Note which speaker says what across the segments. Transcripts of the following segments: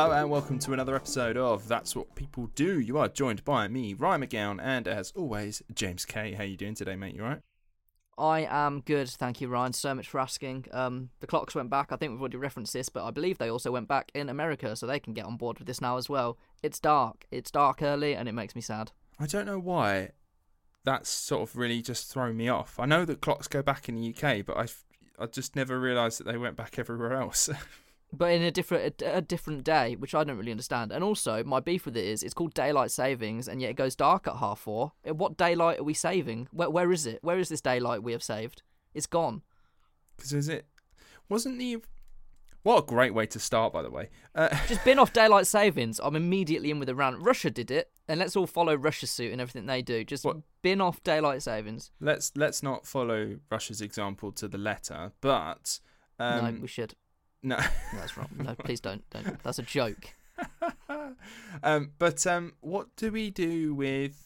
Speaker 1: Hello and welcome to another episode of That's What People Do. You are joined by me, Ryan McGowan, and as always, James K. How are you doing today, mate? You alright?
Speaker 2: I am good, thank you, Ryan. So much for asking. Um, the clocks went back. I think we've already referenced this, but I believe they also went back in America, so they can get on board with this now as well. It's dark. It's dark early, and it makes me sad.
Speaker 1: I don't know why that's sort of really just thrown me off. I know that clocks go back in the UK, but I've I just never realised that they went back everywhere else.
Speaker 2: But in a different a, a different day, which I don't really understand. And also, my beef with it is it's called daylight savings, and yet it goes dark at half four. Uh, What daylight are we saving? Where where is it? Where is this daylight we have saved? It's gone.
Speaker 1: Because is it wasn't the what a great way to start, by the way. Uh,
Speaker 2: Just bin off daylight savings. I'm immediately in with a rant. Russia did it, and let's all follow Russia's suit and everything they do. Just
Speaker 1: What?
Speaker 2: bin off daylight savings.
Speaker 1: let's let's not follow Russia's example to the letter, but um,
Speaker 2: no, we should.
Speaker 1: No.
Speaker 2: No, that's wrong. No, please don't. Don't. That's a joke.
Speaker 1: um, but um, what do we do with?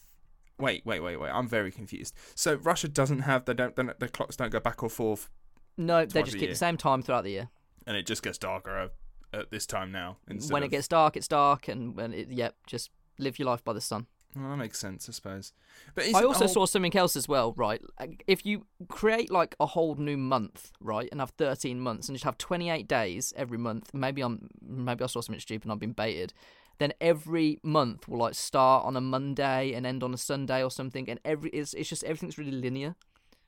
Speaker 1: Wait, wait, wait, wait. I'm very confused. So Russia doesn't have they don't, they don't- the clocks don't go back or forth,
Speaker 2: No, they just keep
Speaker 1: year.
Speaker 2: the same time throughout the year.
Speaker 1: and it just gets darker at, this time now.
Speaker 2: When
Speaker 1: of-
Speaker 2: it gets dark, it's dark, and when it, yep, just live your life by the sun.
Speaker 1: Well, that makes sense, I suppose. But
Speaker 2: I also
Speaker 1: the
Speaker 2: saw something else as well, right? If you create like a whole new month, right, and have 13 months and just have 28 days every month, maybe I'm maybe I saw something stupid and I've been baited. Then every month will like start on a Monday and end on a Sunday or something, and every it's, it's just everything's really linear.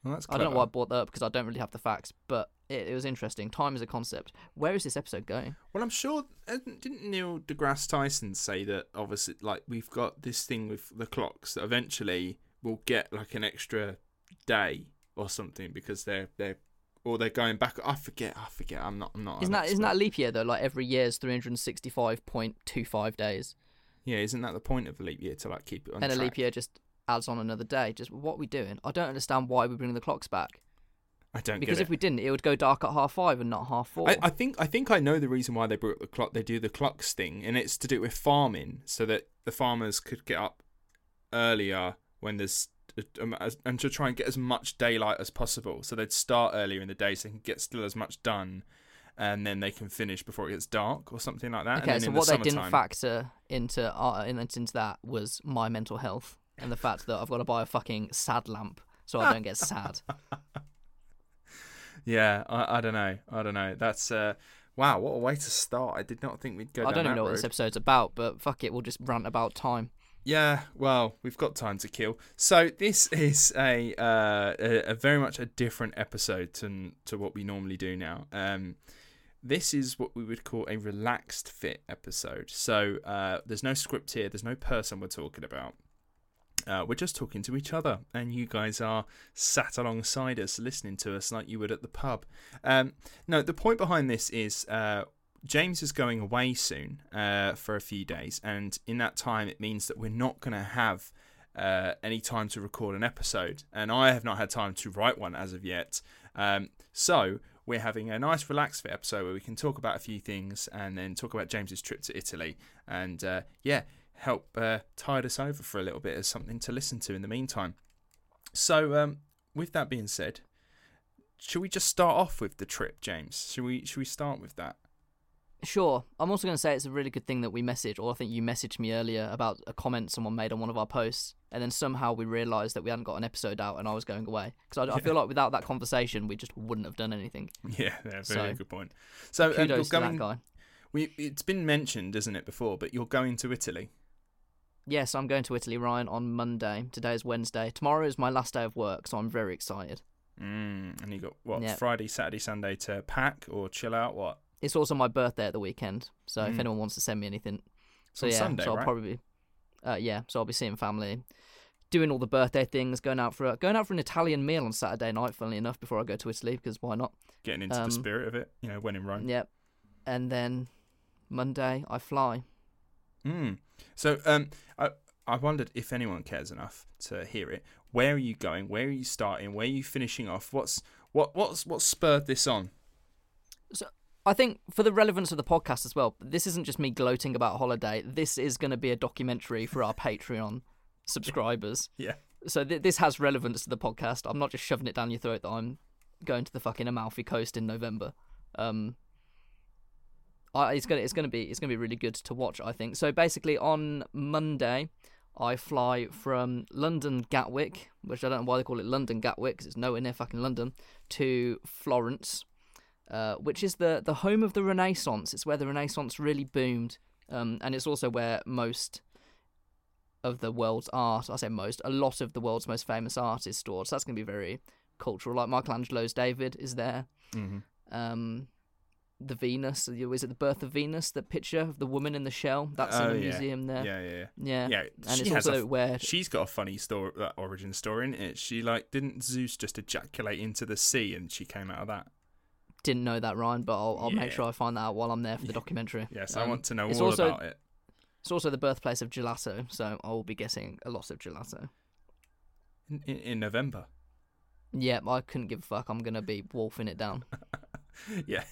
Speaker 1: Well, that's
Speaker 2: I don't know why I brought that up because I don't really have the facts, but it, it was interesting. Time is a concept. Where is this episode going?
Speaker 1: Well, I'm sure uh, didn't Neil deGrasse Tyson say that obviously, like we've got this thing with the clocks that eventually we'll get like an extra day or something because they're they're or they're going back. I forget. I forget. I'm not. I'm not.
Speaker 2: Isn't that isn't that leap year though? Like every year is 365.25 days,
Speaker 1: Yeah, isn't that the point of a leap year to like keep it on
Speaker 2: and a leap year just adds on another day. Just what are we doing? I don't understand why we bring the clocks back.
Speaker 1: I don't
Speaker 2: Because if we didn't, it would go dark at half five and not half four.
Speaker 1: I, I think I think I know the reason why they brought the clock. They do the clocks thing, and it's to do with farming, so that the farmers could get up earlier when there's um, and to try and get as much daylight as possible. So they'd start earlier in the day, so they can get still as much done, and then they can finish before it gets dark or something like that.
Speaker 2: okay, so
Speaker 1: in the
Speaker 2: what they didn't factor into uh, into that was my mental health and the fact that I've got to buy a fucking sad lamp so I don't get sad.
Speaker 1: Yeah, I, I don't know. I don't know. That's uh, wow. What a way to start. I did not think we'd go.
Speaker 2: I don't even know what this episode's about, but fuck it, we'll just rant about time.
Speaker 1: Yeah, well, we've got time to kill. So this is a uh, a, a very much a different episode to to what we normally do now. Um, this is what we would call a relaxed fit episode. So uh, there's no script here. There's no person we're talking about. Uh, we're just talking to each other, and you guys are sat alongside us, listening to us like you would at the pub. Um, no, the point behind this is uh, James is going away soon uh, for a few days, and in that time, it means that we're not going to have uh, any time to record an episode, and I have not had time to write one as of yet. Um, so we're having a nice, relaxed episode where we can talk about a few things, and then talk about James's trip to Italy, and uh, yeah help uh, tide us over for a little bit as something to listen to in the meantime. So, um, with that being said, should we just start off with the trip, James? Should we? Should we start with that?
Speaker 2: Sure. I'm also going to say it's a really good thing that we messaged, or I think you messaged me earlier about a comment someone made on one of our posts, and then somehow we realised that we hadn't got an episode out and I was going away. Because I, I, feel like without that conversation, we just wouldn't have done anything.
Speaker 1: Yeah, yeah very so, good point. So,
Speaker 2: uh, kudos going, to that guy.
Speaker 1: We, it's been mentioned, isn't it, before, but you're going to Italy.
Speaker 2: Yes, I'm going to Italy, Ryan, on Monday. Today is Wednesday. Tomorrow is my last day of work, so I'm very excited.
Speaker 1: Mm, and you got what yep. Friday, Saturday, Sunday to pack or chill out? What?
Speaker 2: It's also my birthday at the weekend, so mm. if anyone wants to send me anything, so yeah,
Speaker 1: Sunday,
Speaker 2: so I'll
Speaker 1: right?
Speaker 2: probably, uh, yeah, so I'll be seeing family, doing all the birthday things, going out for a, going out for an Italian meal on Saturday night. Funnily enough, before I go to Italy, because why not?
Speaker 1: Getting into um, the spirit of it, you know, when in Rome.
Speaker 2: Yep, and then Monday I fly.
Speaker 1: Mm. So, um, I I wondered if anyone cares enough to hear it. Where are you going? Where are you starting? Where are you finishing off? What's what what's what spurred this on?
Speaker 2: So I think for the relevance of the podcast as well, this isn't just me gloating about holiday. This is going to be a documentary for our Patreon subscribers.
Speaker 1: Yeah.
Speaker 2: So th- this has relevance to the podcast. I'm not just shoving it down your throat that I'm going to the fucking Amalfi Coast in November. Um, I, it's gonna it's gonna be it's gonna be really good to watch. I think so. Basically, on Monday, I fly from London Gatwick, which I don't know why they call it London Gatwick because it's nowhere near fucking London, to Florence, uh, which is the the home of the Renaissance. It's where the Renaissance really boomed, um, and it's also where most of the world's art, I say most, a lot of the world's most famous art is stored. So that's going to be very cultural. Like Michelangelo's David is there.
Speaker 1: Mm-hmm.
Speaker 2: Um, the Venus. Is it the birth of Venus? The picture of the woman in the shell. That's
Speaker 1: oh,
Speaker 2: in the
Speaker 1: yeah.
Speaker 2: museum there.
Speaker 1: Yeah, yeah,
Speaker 2: yeah.
Speaker 1: Yeah,
Speaker 2: and
Speaker 1: she
Speaker 2: it's also
Speaker 1: a,
Speaker 2: where
Speaker 1: she's got a funny story, that origin story in it. She like didn't Zeus just ejaculate into the sea and she came out of that.
Speaker 2: Didn't know that, Ryan, but I'll, I'll
Speaker 1: Yeah.
Speaker 2: make sure I find that out while I'm there for the documentary.
Speaker 1: Yes, I
Speaker 2: Um,
Speaker 1: want to know all
Speaker 2: also,
Speaker 1: about it.
Speaker 2: It's also the birthplace of gelato, so I will be getting a lot of gelato.
Speaker 1: In, in, in November.
Speaker 2: Yeah, I couldn't give a fuck. I'm gonna be wolfing it down.
Speaker 1: yeah,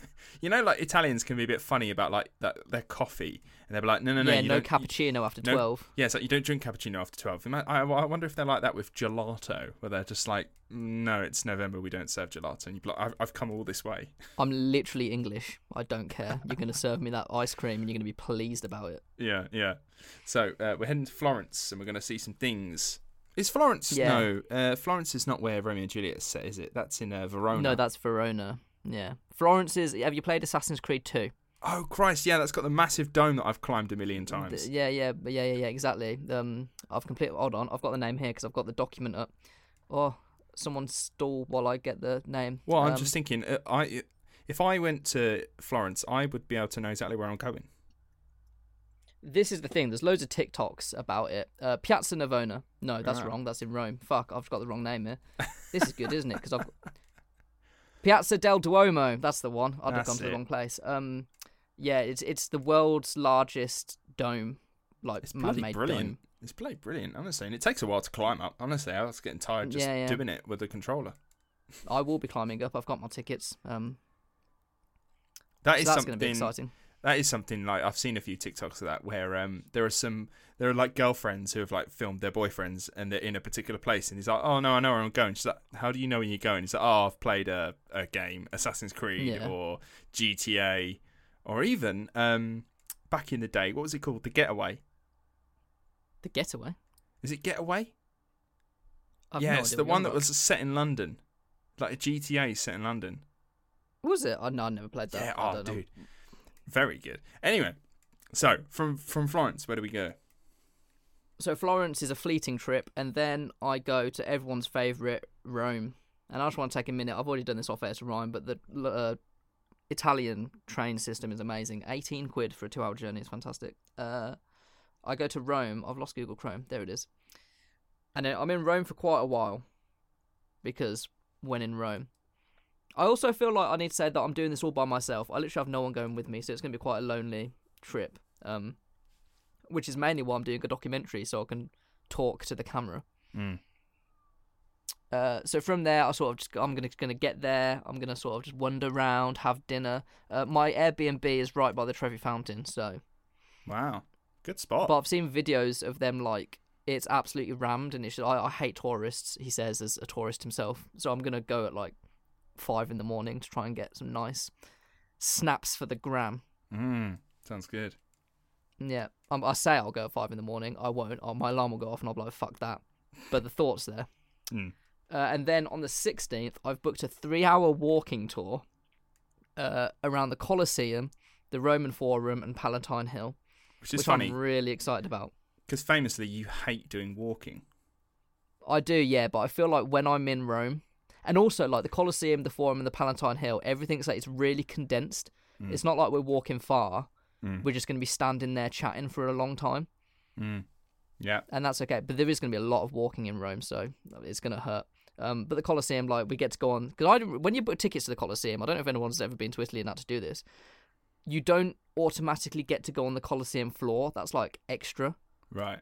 Speaker 1: you know, like Italians can be a bit funny about like that their coffee, and they'll be like, no, no, no,
Speaker 2: yeah, no
Speaker 1: don't- you-
Speaker 2: cappuccino after
Speaker 1: no-
Speaker 2: twelve.
Speaker 1: Yeah, so like you don't drink cappuccino after twelve. I, I wonder if they're like that with gelato, where they're just like, no, it's November, we don't serve gelato, and you like, I've, I've come all this way.
Speaker 2: I'm literally English. I don't care. You're gonna serve me that ice cream, and you're gonna be pleased about it.
Speaker 1: Yeah, yeah. So uh, we're heading to Florence, and we're going to see some things. Is Florence?
Speaker 2: Yeah.
Speaker 1: No, uh, Florence is not where Romeo and Juliet is set, is it? That's in uh, Verona.
Speaker 2: No, that's Verona. Yeah, Florence is. Have you played Assassin's Creed 2?
Speaker 1: Oh Christ! Yeah, that's got the massive dome that I've climbed a million times.
Speaker 2: Yeah, yeah, yeah, yeah, yeah, exactly. Um, I've completely. Hold on, I've got the name here because I've got the document up. Oh, someone stall while I get the name.
Speaker 1: Well, I'm
Speaker 2: Um,
Speaker 1: just thinking, uh, I if I went to Florence, I would be able to know exactly where I'm going.
Speaker 2: This is the thing. There's loads of TikToks about it. Uh, Piazza Navona. No, that's
Speaker 1: Ah.
Speaker 2: wrong. That's in Rome. Fuck, I've got the wrong name here. This is good, isn't it? Because I've Piazza del Duomo. That's the one. I'd have gone to the
Speaker 1: it.
Speaker 2: wrong place. Um, yeah, it's it's the world's largest dome, like
Speaker 1: It's bloody
Speaker 2: man-made
Speaker 1: brilliant.
Speaker 2: dome.
Speaker 1: It's bloody brilliant, honestly. And it takes a while to climb up. Honestly, I was getting tired just
Speaker 2: Yeah, yeah.
Speaker 1: doing it with the controller.
Speaker 2: I will be climbing up. I've got my tickets. Um,
Speaker 1: That
Speaker 2: so
Speaker 1: is
Speaker 2: that's
Speaker 1: something.
Speaker 2: going to be exciting.
Speaker 1: That is something like I've seen a few TikToks of that where um there are some there are like girlfriends who have like filmed their boyfriends and they're in a particular place and he's like oh no I know where I'm going she's like how do you know where you're going he's like oh I've played a, a game Assassin's Creed
Speaker 2: Yeah.
Speaker 1: or GTA or even um back in the day what was it called The Getaway
Speaker 2: The getaway.
Speaker 1: is it Getaway
Speaker 2: I've
Speaker 1: yeah
Speaker 2: no
Speaker 1: it's the one that was set in London like a GTA set in London
Speaker 2: Was it? Oh, no, I never played that.
Speaker 1: yeah
Speaker 2: I
Speaker 1: oh
Speaker 2: don't know.
Speaker 1: Very good anyway so from from Florence where do we go
Speaker 2: So Florence is a fleeting trip, and then I go to everyone's favourite Rome. And I just want to take a minute. I've already done this off air to Ryan, but the uh, Italian train system is amazing. 18 quid for a two-hour journey is fantastic. Uh, I go to Rome. I've lost Google Chrome. There it is. and I'm in Rome for quite a while because when in Rome. I also feel like I need to say that I'm doing this all by myself. I literally have no one going with me, so it's going to be quite a lonely trip. Um, which is mainly why I'm doing a documentary, so I can talk to the camera.
Speaker 1: Mm.
Speaker 2: Uh, so from there, I sort of just I'm gonna gonna get there. I'm gonna sort of just wander around, have dinner. Uh, my Airbnb is right by the Trevi Fountain, so.
Speaker 1: Wow, good spot.
Speaker 2: But I've seen videos of them like it's absolutely rammed, and it's I, I hate tourists. He says as a tourist himself, so I'm gonna go at like five in the morning to try and get some nice snaps for the gram.
Speaker 1: Mm, sounds good.
Speaker 2: Yeah, um, I say I'll go at five in the morning. I won't. Oh, my alarm will go off, and I'll be like, "Fuck that." But the thoughts there.
Speaker 1: Mm.
Speaker 2: Uh, and then on the 16th, I've booked a three-hour walking tour uh, around the Colosseum, the Roman Forum, and Palatine Hill,
Speaker 1: Which is
Speaker 2: which
Speaker 1: funny
Speaker 2: I'm really excited about.
Speaker 1: because famously you hate doing walking.
Speaker 2: I do, yeah, but I feel like when I'm in Rome, and also like the Colosseum, the Forum, and the Palatine Hill, everything's like it's really condensed. It's not like we're walking far.
Speaker 1: Mm.
Speaker 2: We're just going to be standing there chatting for a long time,
Speaker 1: Mm. Yeah.
Speaker 2: and that's okay. But there is going to be a lot of walking in Rome, so it's going to hurt. Um, but the Colosseum, like we get to go on because I when you book tickets to the Colosseum, I don't know if anyone's ever been to Italy and had to do this. You don't automatically get to go on the Colosseum floor. That's like extra.
Speaker 1: Right.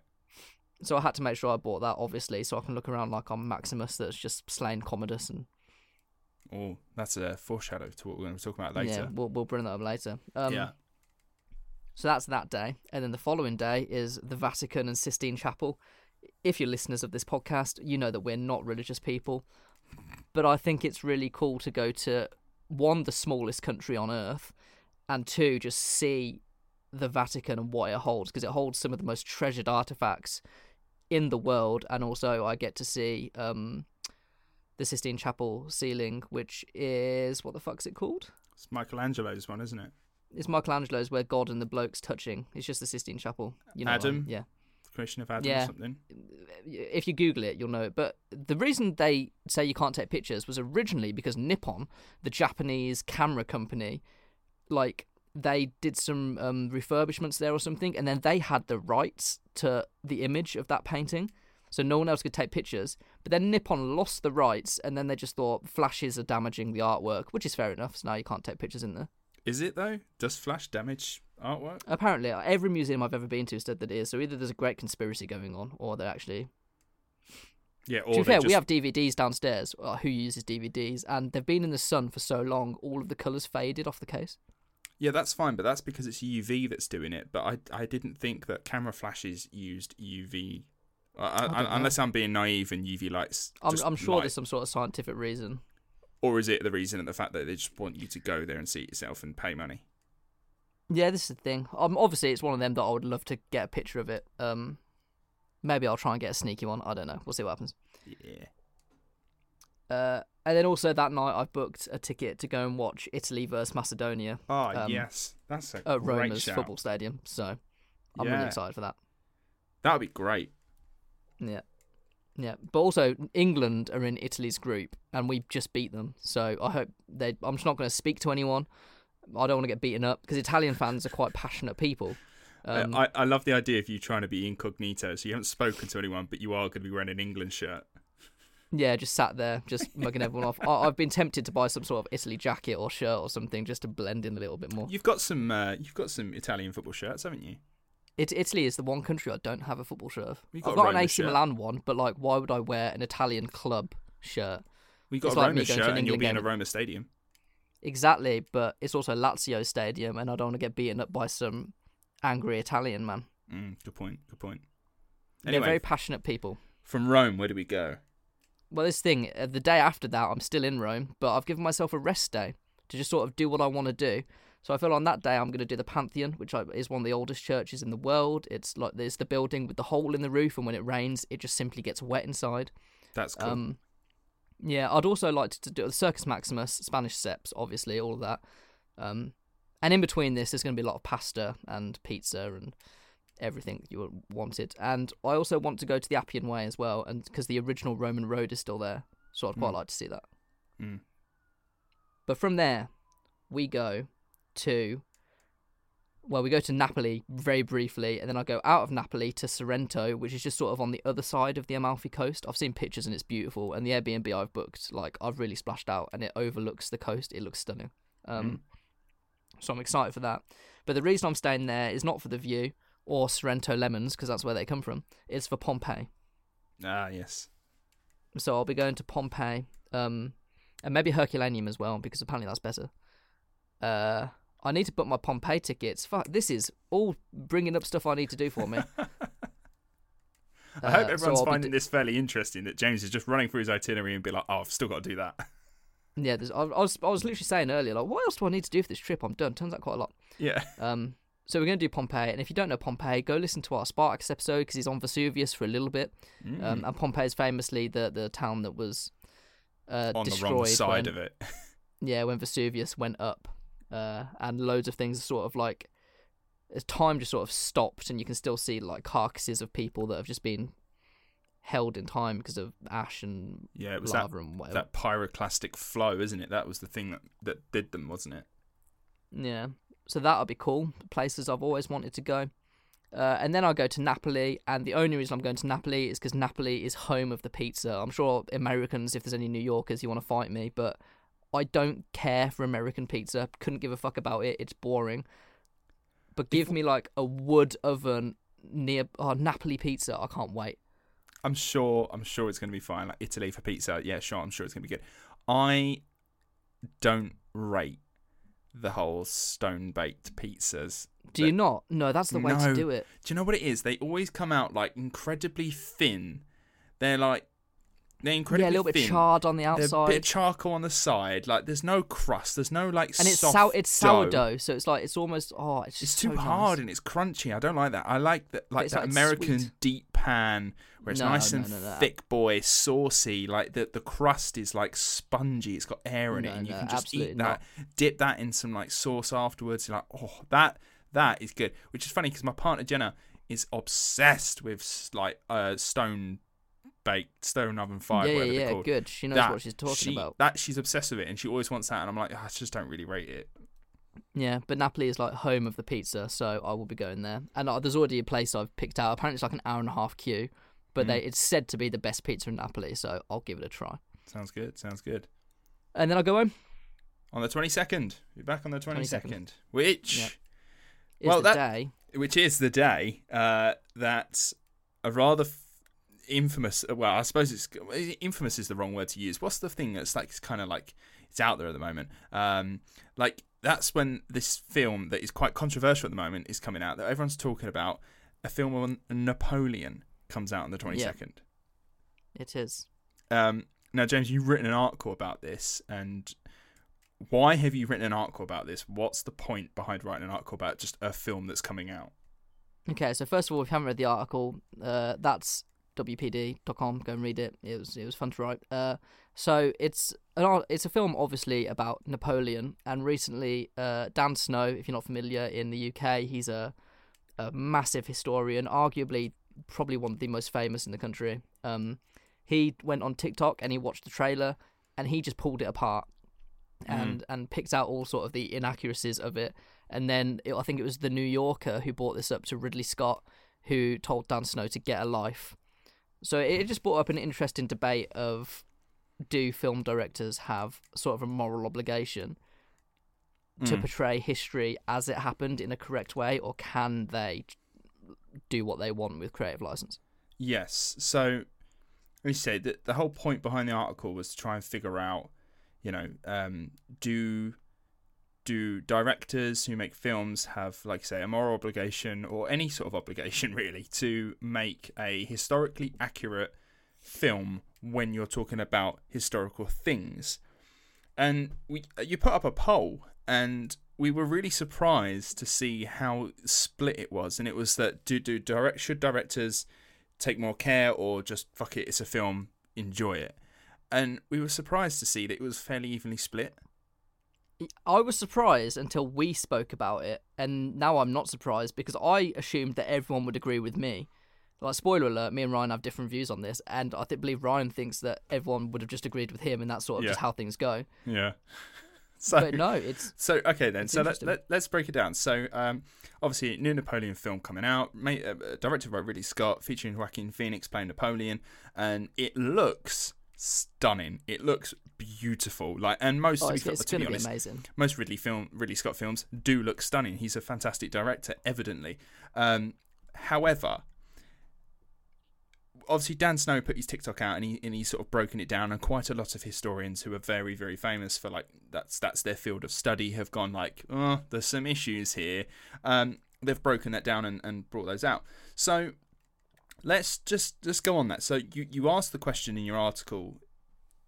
Speaker 2: So I had to make sure I bought that, obviously, so I can look around like I'm Maximus that's just slain Commodus and
Speaker 1: Oh, that's a foreshadow to what we're going to talk about
Speaker 2: Yeah,
Speaker 1: later.
Speaker 2: we'll we'll bring that up later. Um,
Speaker 1: yeah.
Speaker 2: So that's that day, and then the following day is the Vatican and Sistine Chapel. If you're listeners of this podcast, you know that we're not religious people, but I think it's really cool to go to one, the smallest country on earth, and two, just see the Vatican and what it holds because it holds some of the most treasured artifacts in the world, and also I get to see um, the Sistine Chapel ceiling, which is what the fuck's it called?
Speaker 1: It's Michelangelo's one, isn't it?
Speaker 2: It's Michelangelo's where God and the bloke's touching. It's just the Sistine Chapel. You know,
Speaker 1: Adam?
Speaker 2: yeah.
Speaker 1: Creation of Adam
Speaker 2: Yeah.
Speaker 1: or something.
Speaker 2: If you Google it, you'll know it. But the reason they say you can't take pictures was originally because Nippon, the Japanese camera company, like they did some um, refurbishments there or something, and then they had the rights to the image of that painting. So no one else could take pictures. But then Nippon lost the rights, and then they just thought flashes are damaging the artwork, which is fair enough. So now you can't take pictures in there.
Speaker 1: Is it though? Does flash damage artwork?
Speaker 2: Apparently, every museum I've ever been to said that it is. So either there's a great conspiracy going on, or they're actually.
Speaker 1: Yeah. Or
Speaker 2: to be fair,
Speaker 1: just...
Speaker 2: we have DVDs downstairs. Uh, who uses DVDs? And they've been in the sun for so long, all of the colours faded off the case.
Speaker 1: Yeah, that's fine, but that's because it's UV that's doing it. But I, I didn't think that camera flashes used UV. Uh, I, I, unless I'm being naive and UV lights.
Speaker 2: I'm, I'm sure
Speaker 1: light.
Speaker 2: there's some sort of scientific reason.
Speaker 1: Or is it the reason of the fact that they just want you to go there and see it yourself and pay money?
Speaker 2: Yeah, this is the thing. Um, obviously, it's one of them that I would love to get a picture of it. Um, maybe I'll try and get a sneaky one. I don't know. We'll see what happens.
Speaker 1: Yeah.
Speaker 2: Uh, and then also that night, I've booked a ticket to go and watch Italy versus Macedonia
Speaker 1: Oh
Speaker 2: Um,
Speaker 1: yes, that's a
Speaker 2: at Roma's
Speaker 1: shout.
Speaker 2: football stadium. So I'm
Speaker 1: Yeah.
Speaker 2: really excited for that.
Speaker 1: That would be great.
Speaker 2: Yeah. Yeah. But also England are in Italy's group and we just beat them. So I hope they I'm just not going to speak to anyone. I don't want to get beaten up because Italian fans are quite passionate people. Um,
Speaker 1: I, I love the idea of you trying to be incognito, so you haven't spoken to anyone, but you are going to be wearing an England shirt.
Speaker 2: Yeah, just sat there, just mugging everyone off. I, I've been tempted to buy some sort of Italy jacket or shirt or something just to blend in a little bit more.
Speaker 1: You've got some, uh, you've got some Italian football shirts, haven't you?
Speaker 2: It, Italy is the one country I don't have a football shirt of.
Speaker 1: We've got
Speaker 2: I've got an
Speaker 1: Roma
Speaker 2: AC
Speaker 1: shirt.
Speaker 2: Milan one, but like, why would I wear an Italian club shirt?
Speaker 1: We got
Speaker 2: It's
Speaker 1: a
Speaker 2: like
Speaker 1: Roma shirt,
Speaker 2: an
Speaker 1: and you'll be in a. Roma stadium.
Speaker 2: Exactly, but it's also Lazio Stadium, and I don't want to get beaten up by some angry Italian man.
Speaker 1: Mm, good point. Good point.
Speaker 2: They're very passionate people.
Speaker 1: from Rome, where do we go?
Speaker 2: Well, this thing, uh, the day after that, I'm still in Rome, but I've given myself a rest day to just sort of do what I want to do. So I feel on that day I'm going to do the Pantheon, which is one of the oldest churches in the world. It's like there's the building with the hole in the roof, and when it rains, it just simply gets wet inside.
Speaker 1: That's cool.
Speaker 2: Um, yeah, I'd also like to do the Circus Maximus, Spanish Steps, obviously, all of that. Um, and in between this, there's going to be a lot of pasta and pizza and everything you wanted. And I also want to go to the Appian Way as well, and because the original Roman road is still there, so I'd quite
Speaker 1: Mm.
Speaker 2: like to see that.
Speaker 1: Mm.
Speaker 2: But from there, we go to well, we go to Napoli very briefly, and then I go out of Napoli to Sorrento, which is just sort of on the other side of the Amalfi Coast. I've seen pictures and it's beautiful, and the Airbnb I've booked, like I've really splashed out, and it overlooks the coast. It looks stunning. Um, So I'm excited for that. But the reason I'm staying there is not for the view or Sorrento lemons, because that's where they come from. It's for Pompeii.
Speaker 1: Ah, yes.
Speaker 2: So I'll be going to Pompeii, um, and maybe Herculaneum as well, because apparently that's better. Uh, I need to book my Pompeii tickets. Fuck, this is all bringing up stuff I need to do for me.
Speaker 1: I hope
Speaker 2: Uh, so
Speaker 1: everyone's
Speaker 2: I'll
Speaker 1: finding
Speaker 2: do-
Speaker 1: this fairly interesting. That James is just running through his itinerary and be like, "Oh, I've still got to do that."
Speaker 2: Yeah, there's, I, I was I was literally saying earlier, like, what else do I need to do for this trip? I'm done. Turns out quite a lot.
Speaker 1: yeah.
Speaker 2: Um, so we're going to do Pompeii, and if you don't know Pompeii, go listen to our Spartacus episode because he's on Vesuvius for a little bit.
Speaker 1: Mm.
Speaker 2: Um, and Pompeii is famously the the town that was uh,
Speaker 1: On the
Speaker 2: destroyed
Speaker 1: wrong side
Speaker 2: when-
Speaker 1: of it.
Speaker 2: yeah, when Vesuvius went up, uh, and loads of things are sort of like time just sort of stopped, and you can still see like carcasses of people that have just been held in time because of ash and
Speaker 1: Yeah, it was that,
Speaker 2: and whatever.
Speaker 1: that pyroclastic flow, isn't it? That was the thing that, that did them, wasn't it?
Speaker 2: Yeah, so that'll be cool. Places I've always wanted to go. Uh, and then I'll go to Napoli, and the only reason I'm going to Napoli is because Napoli is home of the pizza. I'm sure Americans, if there's any New Yorkers, you want to fight me, but I don't care for American pizza. Couldn't give a fuck about it. It's boring. But give me like a wood oven near oh, Napoli pizza. I can't wait.
Speaker 1: I'm sure. I'm sure it's going to be fine. Like Italy for pizza. Yeah, sure. I'm sure it's going to be good. I don't rate the whole stone baked pizzas.
Speaker 2: Do you not? No, that's the way
Speaker 1: No.
Speaker 2: to do it.
Speaker 1: Do you know what it is? They always come out like incredibly thin. They're like they're incredibly
Speaker 2: Yeah, a little bit
Speaker 1: thin.
Speaker 2: charred on the
Speaker 1: They're a
Speaker 2: outside.
Speaker 1: bit of charcoal on the side. Like there's no crust. There's no like
Speaker 2: and it's
Speaker 1: soft
Speaker 2: sour, it's
Speaker 1: dough.
Speaker 2: sourdough, so it's like it's almost oh, it's
Speaker 1: It's too
Speaker 2: so nice.
Speaker 1: hard and it's crunchy. I don't like that. I like that, like that
Speaker 2: like
Speaker 1: American
Speaker 2: sweet.
Speaker 1: deep pan where it's
Speaker 2: No,
Speaker 1: nice
Speaker 2: no,
Speaker 1: and
Speaker 2: no,
Speaker 1: thick, boy, saucy. Like the the crust is like spongy. It's got air in it, and you can just eat that. Dip that in some like sauce afterwards. You're like, oh, that that is good. Which is funny because my partner Jenna is obsessed with like uh, stone baked, stone oven fired,
Speaker 2: yeah,
Speaker 1: whatever
Speaker 2: yeah,
Speaker 1: they're
Speaker 2: yeah,
Speaker 1: called.
Speaker 2: good. She knows
Speaker 1: That-
Speaker 2: what she's talking
Speaker 1: she-
Speaker 2: about.
Speaker 1: That she's obsessed with it, and she always wants that. And I'm like, "Ah, I just don't really rate it.
Speaker 2: Yeah, but Napoli is like home of the pizza, so I will be going there. And uh, there's already a place I've picked out. Apparently, it's like an hour and a half queue, but
Speaker 1: Mm.
Speaker 2: they it's said to be the best pizza in Napoli, so I'll give it a try.
Speaker 1: Sounds good. Sounds good.
Speaker 2: And then I'll go home.
Speaker 1: On the 22nd, you're back on the 22nd,
Speaker 2: 22nd.
Speaker 1: which
Speaker 2: Yep.
Speaker 1: Well,
Speaker 2: the
Speaker 1: that-
Speaker 2: day.
Speaker 1: which is the day uh, that a rather f- infamous. uh, Well, I suppose it's infamous is the wrong word to use. What's the thing that's like kind of like it's out there at the moment? Um, like that's when this film that is quite controversial at the moment is coming out that everyone's talking about. A film on Napoleon comes out on the 22nd.
Speaker 2: It is.
Speaker 1: Um, now, James, you've written an article about this, and why have you written an article about this? What's the point behind writing an article about just a film that's coming out?
Speaker 2: Okay, so first of all, if you haven't read the article, uh, that's wpd.com. Go and read it. It was it was fun to write. Uh, so it's an it's a film obviously about Napoleon, and recently uh, Dan Snow, if you're not familiar in the UK, he's a a massive historian, arguably probably one of the most famous in the country. Um, he went on TikTok and he watched the trailer, and he just pulled it apart and and picked out all sort of the inaccuracies of it. And then it, I think it was the New Yorker who brought this up to Ridley Scott, who told Dan Snow to get a life. So it just brought up an interesting debate of do film directors have sort of a moral obligation to
Speaker 1: Mm.
Speaker 2: portray history as it happened in a correct way, or can they do what they want with creative license?
Speaker 1: Yes. So, we said that the whole point behind the article was to try and figure out, you know, um, do do directors who make films have, like, say, a moral obligation or any sort of obligation really to make a historically accurate film when you're talking about historical things? And we, you put up a poll, and we were really surprised to see how split it was. And it was that do do direct should directors take more care or just fuck it, it's a film, enjoy it. And we were surprised to see that it was fairly evenly split.
Speaker 2: I was surprised until we spoke about it, and now I'm not surprised because I assumed that everyone would agree with me. Like spoiler alert, me and Ryan have different views on this, and I think believe Ryan thinks that everyone would have just agreed with him, and that's sort of just how things go.
Speaker 1: Yeah. so
Speaker 2: but no, it's
Speaker 1: so okay then. So let, let, let's break it down. So um, obviously, new Napoleon film coming out, made, uh, directed by Ridley Scott, featuring Joaquin Phoenix playing Napoleon, and it looks stunning. It looks beautiful. Like, and most
Speaker 2: oh,
Speaker 1: to be,
Speaker 2: it's, it's
Speaker 1: to be
Speaker 2: going to be
Speaker 1: honest,
Speaker 2: amazing.
Speaker 1: most Ridley film Ridley Scott films do look stunning. He's a fantastic director, evidently. Um, however, obviously Dan Snow put his TikTok out and he and he's sort of broken it down, and quite a lot of historians who are very very famous for like that's that's their field of study have gone like, oh, there's some issues here. Um, they've broken that down and, and brought those out. So let's just just go on that. So you you asked the question in your article.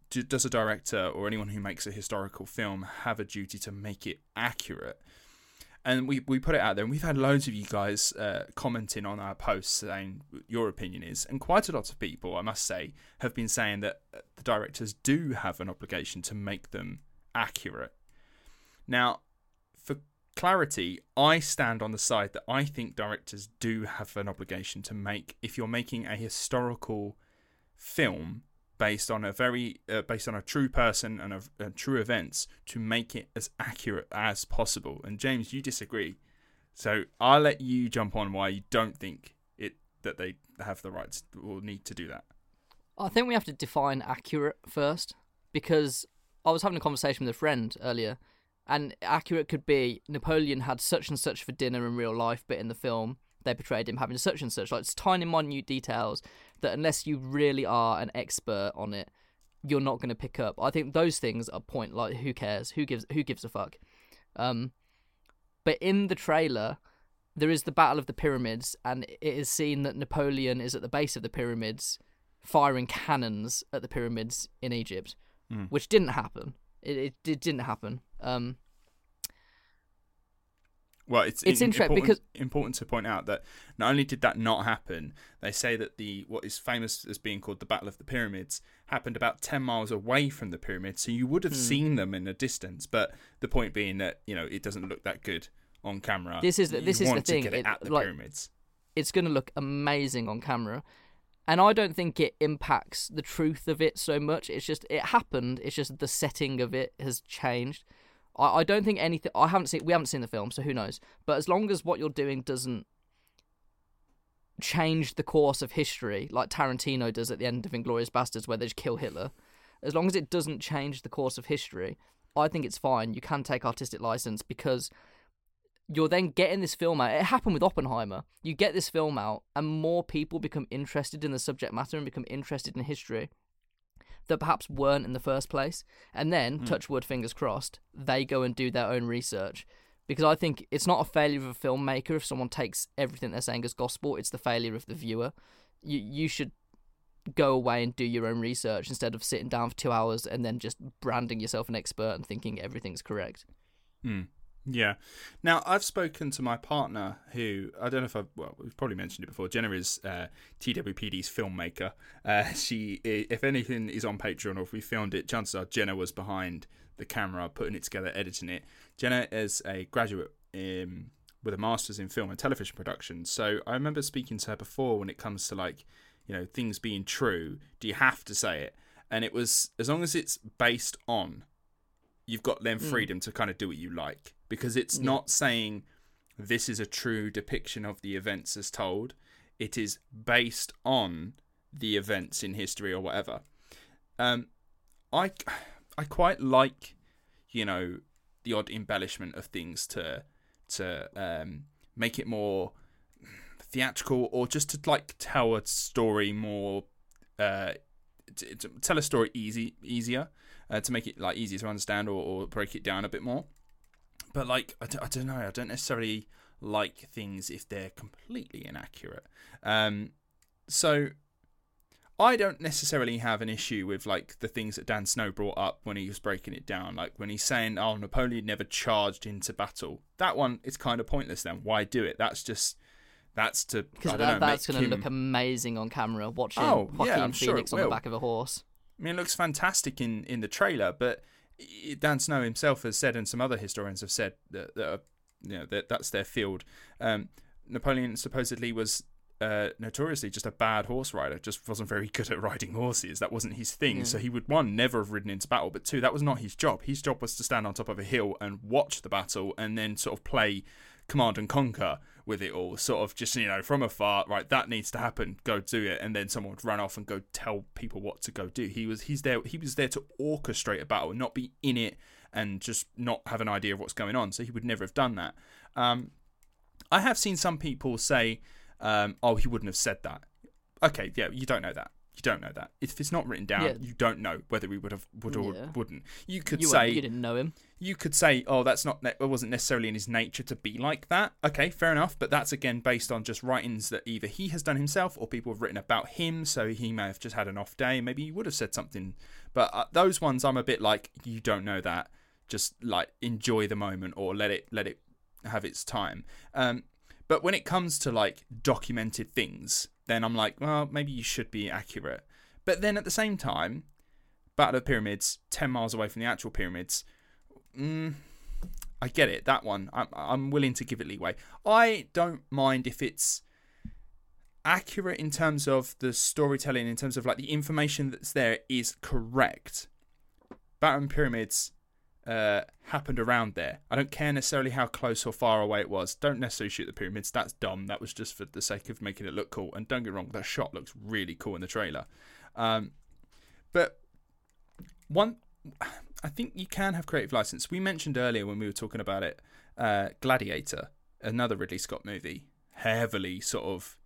Speaker 1: do- Does a director or anyone who makes a historical film have a duty to make it accurate? And we, we put it out there and we've had loads of you guys uh, commenting on our posts saying your opinion is and quite a lot of people i must say have been saying that uh, the directors do have an obligation to make them accurate. Now for clarity i stand on the side that i think directors do have an obligation to make if you're making a historical film based on a very uh, based on a true person and a, a true events to make it as accurate as possible. And James, you disagree, so I'll let you jump on why you don't think it that they have the rights or need to do that.
Speaker 2: I think we have to define accurate first because I was having a conversation with a friend earlier, and accurate could be Napoleon had such and such for dinner in real life, but in the film they portrayed him having such and such. Like it's tiny, minute details that unless you really are an expert on it, you're not going to pick up. I think those things are point. Like who cares? Who gives? Who gives a fuck? Um, but in the trailer, there is the Battle of the Pyramids, and it is seen that Napoleon is at the base of the pyramids, firing cannons at the pyramids in Egypt, which didn't happen. It, it, it didn't happen. Um,
Speaker 1: Well, it's
Speaker 2: It's
Speaker 1: in-
Speaker 2: interesting
Speaker 1: important,
Speaker 2: because-
Speaker 1: important to point out that not only did that not happen, they say that the what is famous as being called the Battle of the Pyramids happened about ten miles away from the pyramids, so you would have
Speaker 2: Hmm.
Speaker 1: seen them in a distance. But the point being that you know it doesn't look that good on camera.
Speaker 2: This is the-
Speaker 1: You
Speaker 2: this is the thing,
Speaker 1: it
Speaker 2: it-
Speaker 1: at the
Speaker 2: like-
Speaker 1: pyramids.
Speaker 2: it's going to look amazing on camera. And I don't think it impacts the truth of it so much. It's just, it happened. It's just the setting of it has changed. I, I don't think anything, I haven't seen, we haven't seen the film, so who knows. But as long as what you're doing doesn't change the course of history, like Tarantino does at the end of Inglourious Basterds, where they just kill Hitler, as long as it doesn't change the course of history, I think it's fine. You can take artistic license because you're then getting this film out. It happened with Oppenheimer. You get this film out, and more people become interested in the subject matter and become interested in history that perhaps weren't in the first place. And then, touch wood, fingers crossed, they go and do their own research. Because I think it's not a failure of a filmmaker if someone takes everything they're saying as gospel. It's the failure of the viewer. You you should go away and do your own research instead of sitting down for two hours and then just branding yourself an expert and thinking everything's correct.
Speaker 1: Hmm. Yeah. Now I've spoken to my partner, who I don't know if I've well, we've probably mentioned it before. Jenna is uh, TWPD's filmmaker. Uh, she, if anything, is on Patreon, or if we filmed it, chances are Jenna was behind the camera, putting it together, editing it. Jenna is a graduate in, with a master's in film and television production. So I remember speaking to her before when it comes to like, you know, things being true. Do you have to say it? And it was as long as it's based on you've got then freedom to kind of do what you like because it's not saying this is a true depiction of the events as told. It is based on the events in history or whatever. Um i i quite like you know the odd embellishment of things to to um make it more theatrical or just to like tell a story more uh to, to tell a story easy easier uh, to make it like easier to understand or, or break it down a bit more but like I, d- I don't know i don't necessarily like things if they're completely inaccurate um so I don't necessarily have an issue with like the things that Dan Snow brought up when he was breaking it down, like when he's saying, "Oh, Napoleon never charged into battle." That one is kind of pointless. Then why do it? That's just that's to I
Speaker 2: Because
Speaker 1: don't
Speaker 2: that,
Speaker 1: know.
Speaker 2: that's going to
Speaker 1: him-
Speaker 2: look amazing on camera, watching
Speaker 1: Oh, yeah,
Speaker 2: Joaquin
Speaker 1: sure it
Speaker 2: Phoenix on the back of a horse.
Speaker 1: I mean, it looks fantastic in, in the trailer, but Dan Snow himself has said, and some other historians have said that, that you know that that's their field. Um, Napoleon supposedly was uh, notoriously just a bad horse rider, just wasn't very good at riding horses. That wasn't his thing. So he would one never have ridden into battle, but two, that was not his job. His job was to stand on top of a hill and watch the battle, and then sort of play command and conquer with it all. Sort of just you know from afar, right? That needs to happen. Go do it, and then someone would run off and go tell people what to go do. He was he's there. He was there to orchestrate a battle, not be in it and just not have an idea of what's going on. So he would never have done that. Um, I have seen some people say, um, "Oh, he wouldn't have said that." Okay, yeah, you don't know that. You don't know that. If it's not written down,
Speaker 2: Yeah.
Speaker 1: you don't know whether he would have would or
Speaker 2: Yeah.
Speaker 1: wouldn't. You could
Speaker 2: You,
Speaker 1: say
Speaker 2: you didn't know him.
Speaker 1: you could say, "Oh, that's not it wasn't necessarily in his nature to be like that." Okay, fair enough, but that's again based on just writings that either he has done himself or people have written about him. So he may have just had an off day. Maybe he would have said something, but uh, those ones I'm a bit like, you don't know that. Just like enjoy the moment or let it let it have its time. Um, but when it comes to like documented things, then I'm like, well, maybe you should be accurate. But then at the same time, Battle of the Pyramids, ten miles away from the actual pyramids. Mm, I get it. That one, I'm, I'm willing to give it leeway. I don't mind if it's accurate in terms of the storytelling, in terms of like the information that's there is correct. Battle of the Pyramids uh, happened around there. I don't care necessarily how close or far away it was. Don't necessarily shoot the pyramids. That's dumb. That was just for the sake of making it look cool. And don't get wrong, that shot looks really cool in the trailer. Um, but one, I think you can have creative license. We mentioned earlier when we were talking about it, uh, Gladiator, another Ridley Scott movie, heavily sort of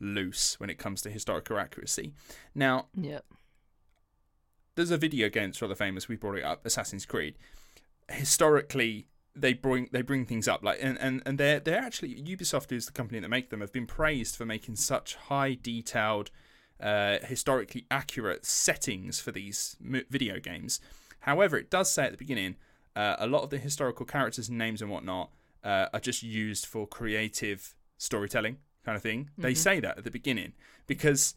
Speaker 1: loose when it comes to historical accuracy. Now,
Speaker 2: Yeah.
Speaker 1: there's a video game that's rather famous. We brought it up, Assassin's Creed. Historically, they bring they bring things up like and and and they're they're actually Ubisoft is the company that make them have been praised for making such high detailed, uh, historically accurate settings for these video games. However, it does say at the beginning uh, a lot of the historical characters and names and whatnot uh, are just used for creative storytelling kind of thing. They say that at the beginning because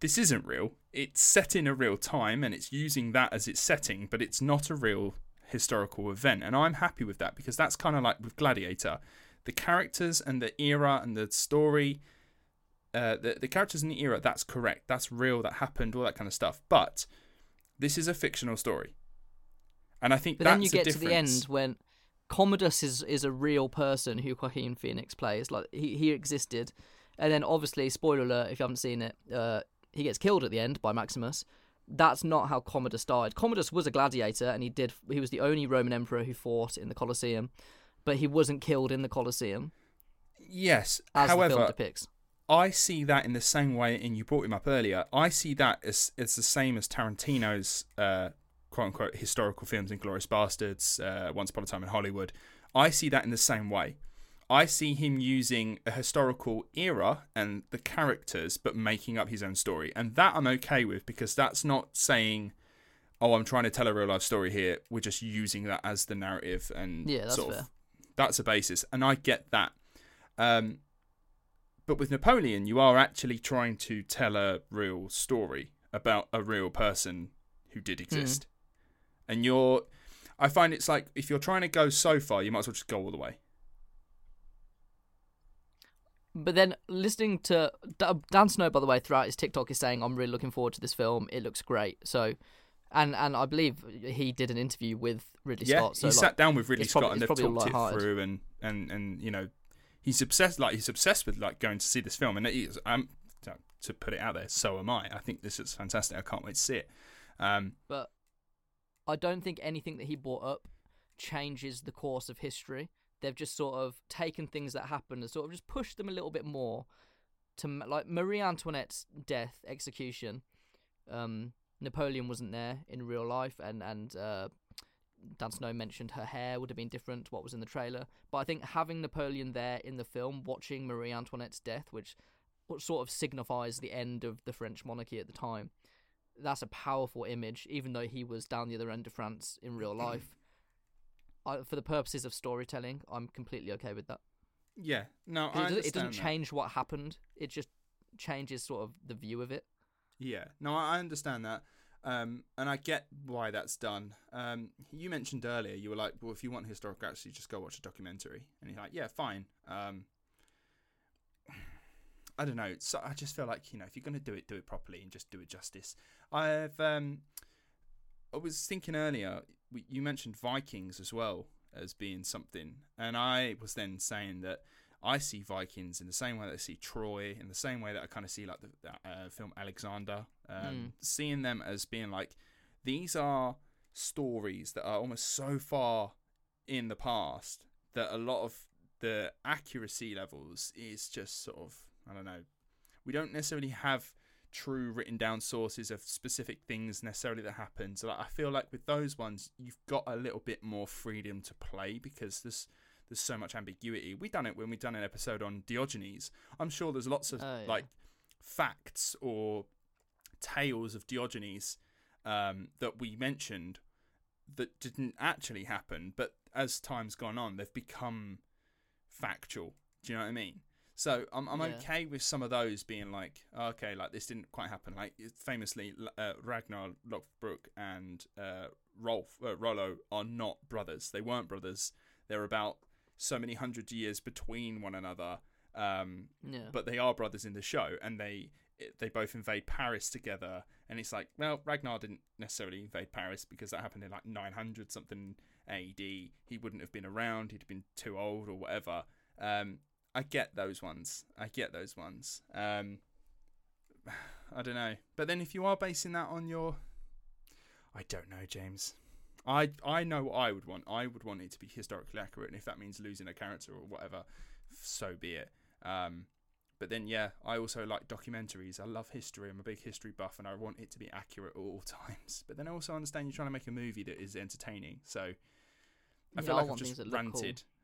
Speaker 1: this isn't real. It's set in a real time and it's using that as its setting, but it's not a real historical event. And I'm happy with that because that's kind of like with Gladiator. The characters and the era and the story, uh, the, the characters in the era, that's correct. That's real. That happened, all that kind of stuff. But this is a fictional story. And I think
Speaker 2: But
Speaker 1: that's
Speaker 2: then you
Speaker 1: a
Speaker 2: get to the end when Commodus is is a real person who Joaquin Phoenix plays. Like he he existed, and then obviously, spoiler alert if you haven't seen it, uh, he gets killed at the end by Maximus. That's not how Commodus died. Commodus was a gladiator, and he did. He was the only Roman emperor who fought in the Colosseum, but he wasn't killed in the Colosseum,
Speaker 1: Yes.
Speaker 2: as the film
Speaker 1: However,
Speaker 2: depicts.
Speaker 1: I see that in the same way, and you brought him up earlier. I see that as it's the same as Tarantino's uh, quote unquote historical films, Inglourious Basterds, uh, Once Upon a Time in Hollywood. I see that in the same way. I see him using a historical era and the characters, but making up his own story, and that I'm okay with because that's not saying, "Oh, I'm trying to tell a real life story here." We're just using that as the narrative, and
Speaker 2: Yeah, that's
Speaker 1: sort of
Speaker 2: fair.
Speaker 1: that's a basis, and I get that. Um, but with Napoleon, you are actually trying to tell a real story about a real person who did exist. And you're, I find it's like if you're trying to go so far, you might as well just go all the way.
Speaker 2: But then listening to D- Dan Snow, by the way, throughout his TikTok is saying, "I'm really looking forward to this film. It looks great." So, and and I believe he did an interview with Ridley
Speaker 1: yeah,
Speaker 2: Scott. So
Speaker 1: he
Speaker 2: like,
Speaker 1: sat down with Ridley Scott
Speaker 2: probably-
Speaker 1: and they've talked it through, and and and you know, he's obsessed. Like he's obsessed with like going to see this film, and it is. Um, to- to put it out there, so am I. I think this is fantastic. I can't wait to see it. Um,
Speaker 2: but I don't think anything that he brought up changes the course of history. They've just sort of taken things that happened and sort of just pushed them a little bit more to like Marie Antoinette's death, execution. Um, Napoleon wasn't there in real life, and and uh, Dan Snow mentioned her hair would have been different what was in the trailer. But I think having Napoleon there in the film, watching Marie Antoinette's death, which sort of signifies the end of the French monarchy at the time, that's a powerful image, even though he was down the other end of France in real life. I, for the purposes of storytelling, I'm completely okay with that.
Speaker 1: yeah, no, I
Speaker 2: It, doesn't, it doesn't change what happened. It just changes sort of the view of it.
Speaker 1: Yeah, no, I I understand that, um, and I get why that's done. Um, you mentioned earlier, you were like, "Well, if you want historical accuracy, just go watch a documentary," and you're like, "Yeah, fine." Um, I don't know. So I just feel like you know if you're going to do it, do it properly and just do it justice. I've um, I was thinking earlier. You mentioned Vikings as well as being something, and I was then saying that I see Vikings in the same way that I see Troy, in the same way that I kind of see like the, the uh, film Alexander, um, mm. seeing them as being like these are stories that are almost so far in the past that a lot of the accuracy levels is just sort of I don't know. We don't necessarily have true written down sources of specific things necessarily that happen. So like, I feel like with those ones, you've got a little bit more freedom to play because there's there's so much ambiguity. We done it when we done an episode on Diogenes. I'm sure there's lots of oh, yeah. like facts or tales of Diogenes um, that we mentioned that didn't actually happen, but as time's gone on, they've become factual. Do you know what I mean? So I'm I'm yeah. okay with some of those being like okay, like this didn't quite happen. Like famously, uh, Ragnar Lothbrok and uh, Rolf uh, Rollo are not brothers. They weren't brothers. They're about so many hundred years between one another. Um, yeah. But they are brothers in the show, and they they both invade Paris together. And it's like, well, Ragnar didn't necessarily invade Paris because that happened in like 900 something AD. He wouldn't have been around. He'd been too old or whatever. Um, I get those ones. I get those ones. Um, I don't know. But then if you are basing that on your, I don't know, James. I I know what I would want. I would want it to be historically accurate, and if that means losing a character or whatever, so be it. Um, but then, yeah, I also like documentaries. I love history. I'm a big history buff, and I want it to be accurate at all times. But then I also understand you're trying to make a movie that is entertaining. So I yeah, feel like I've just ranted. Cool.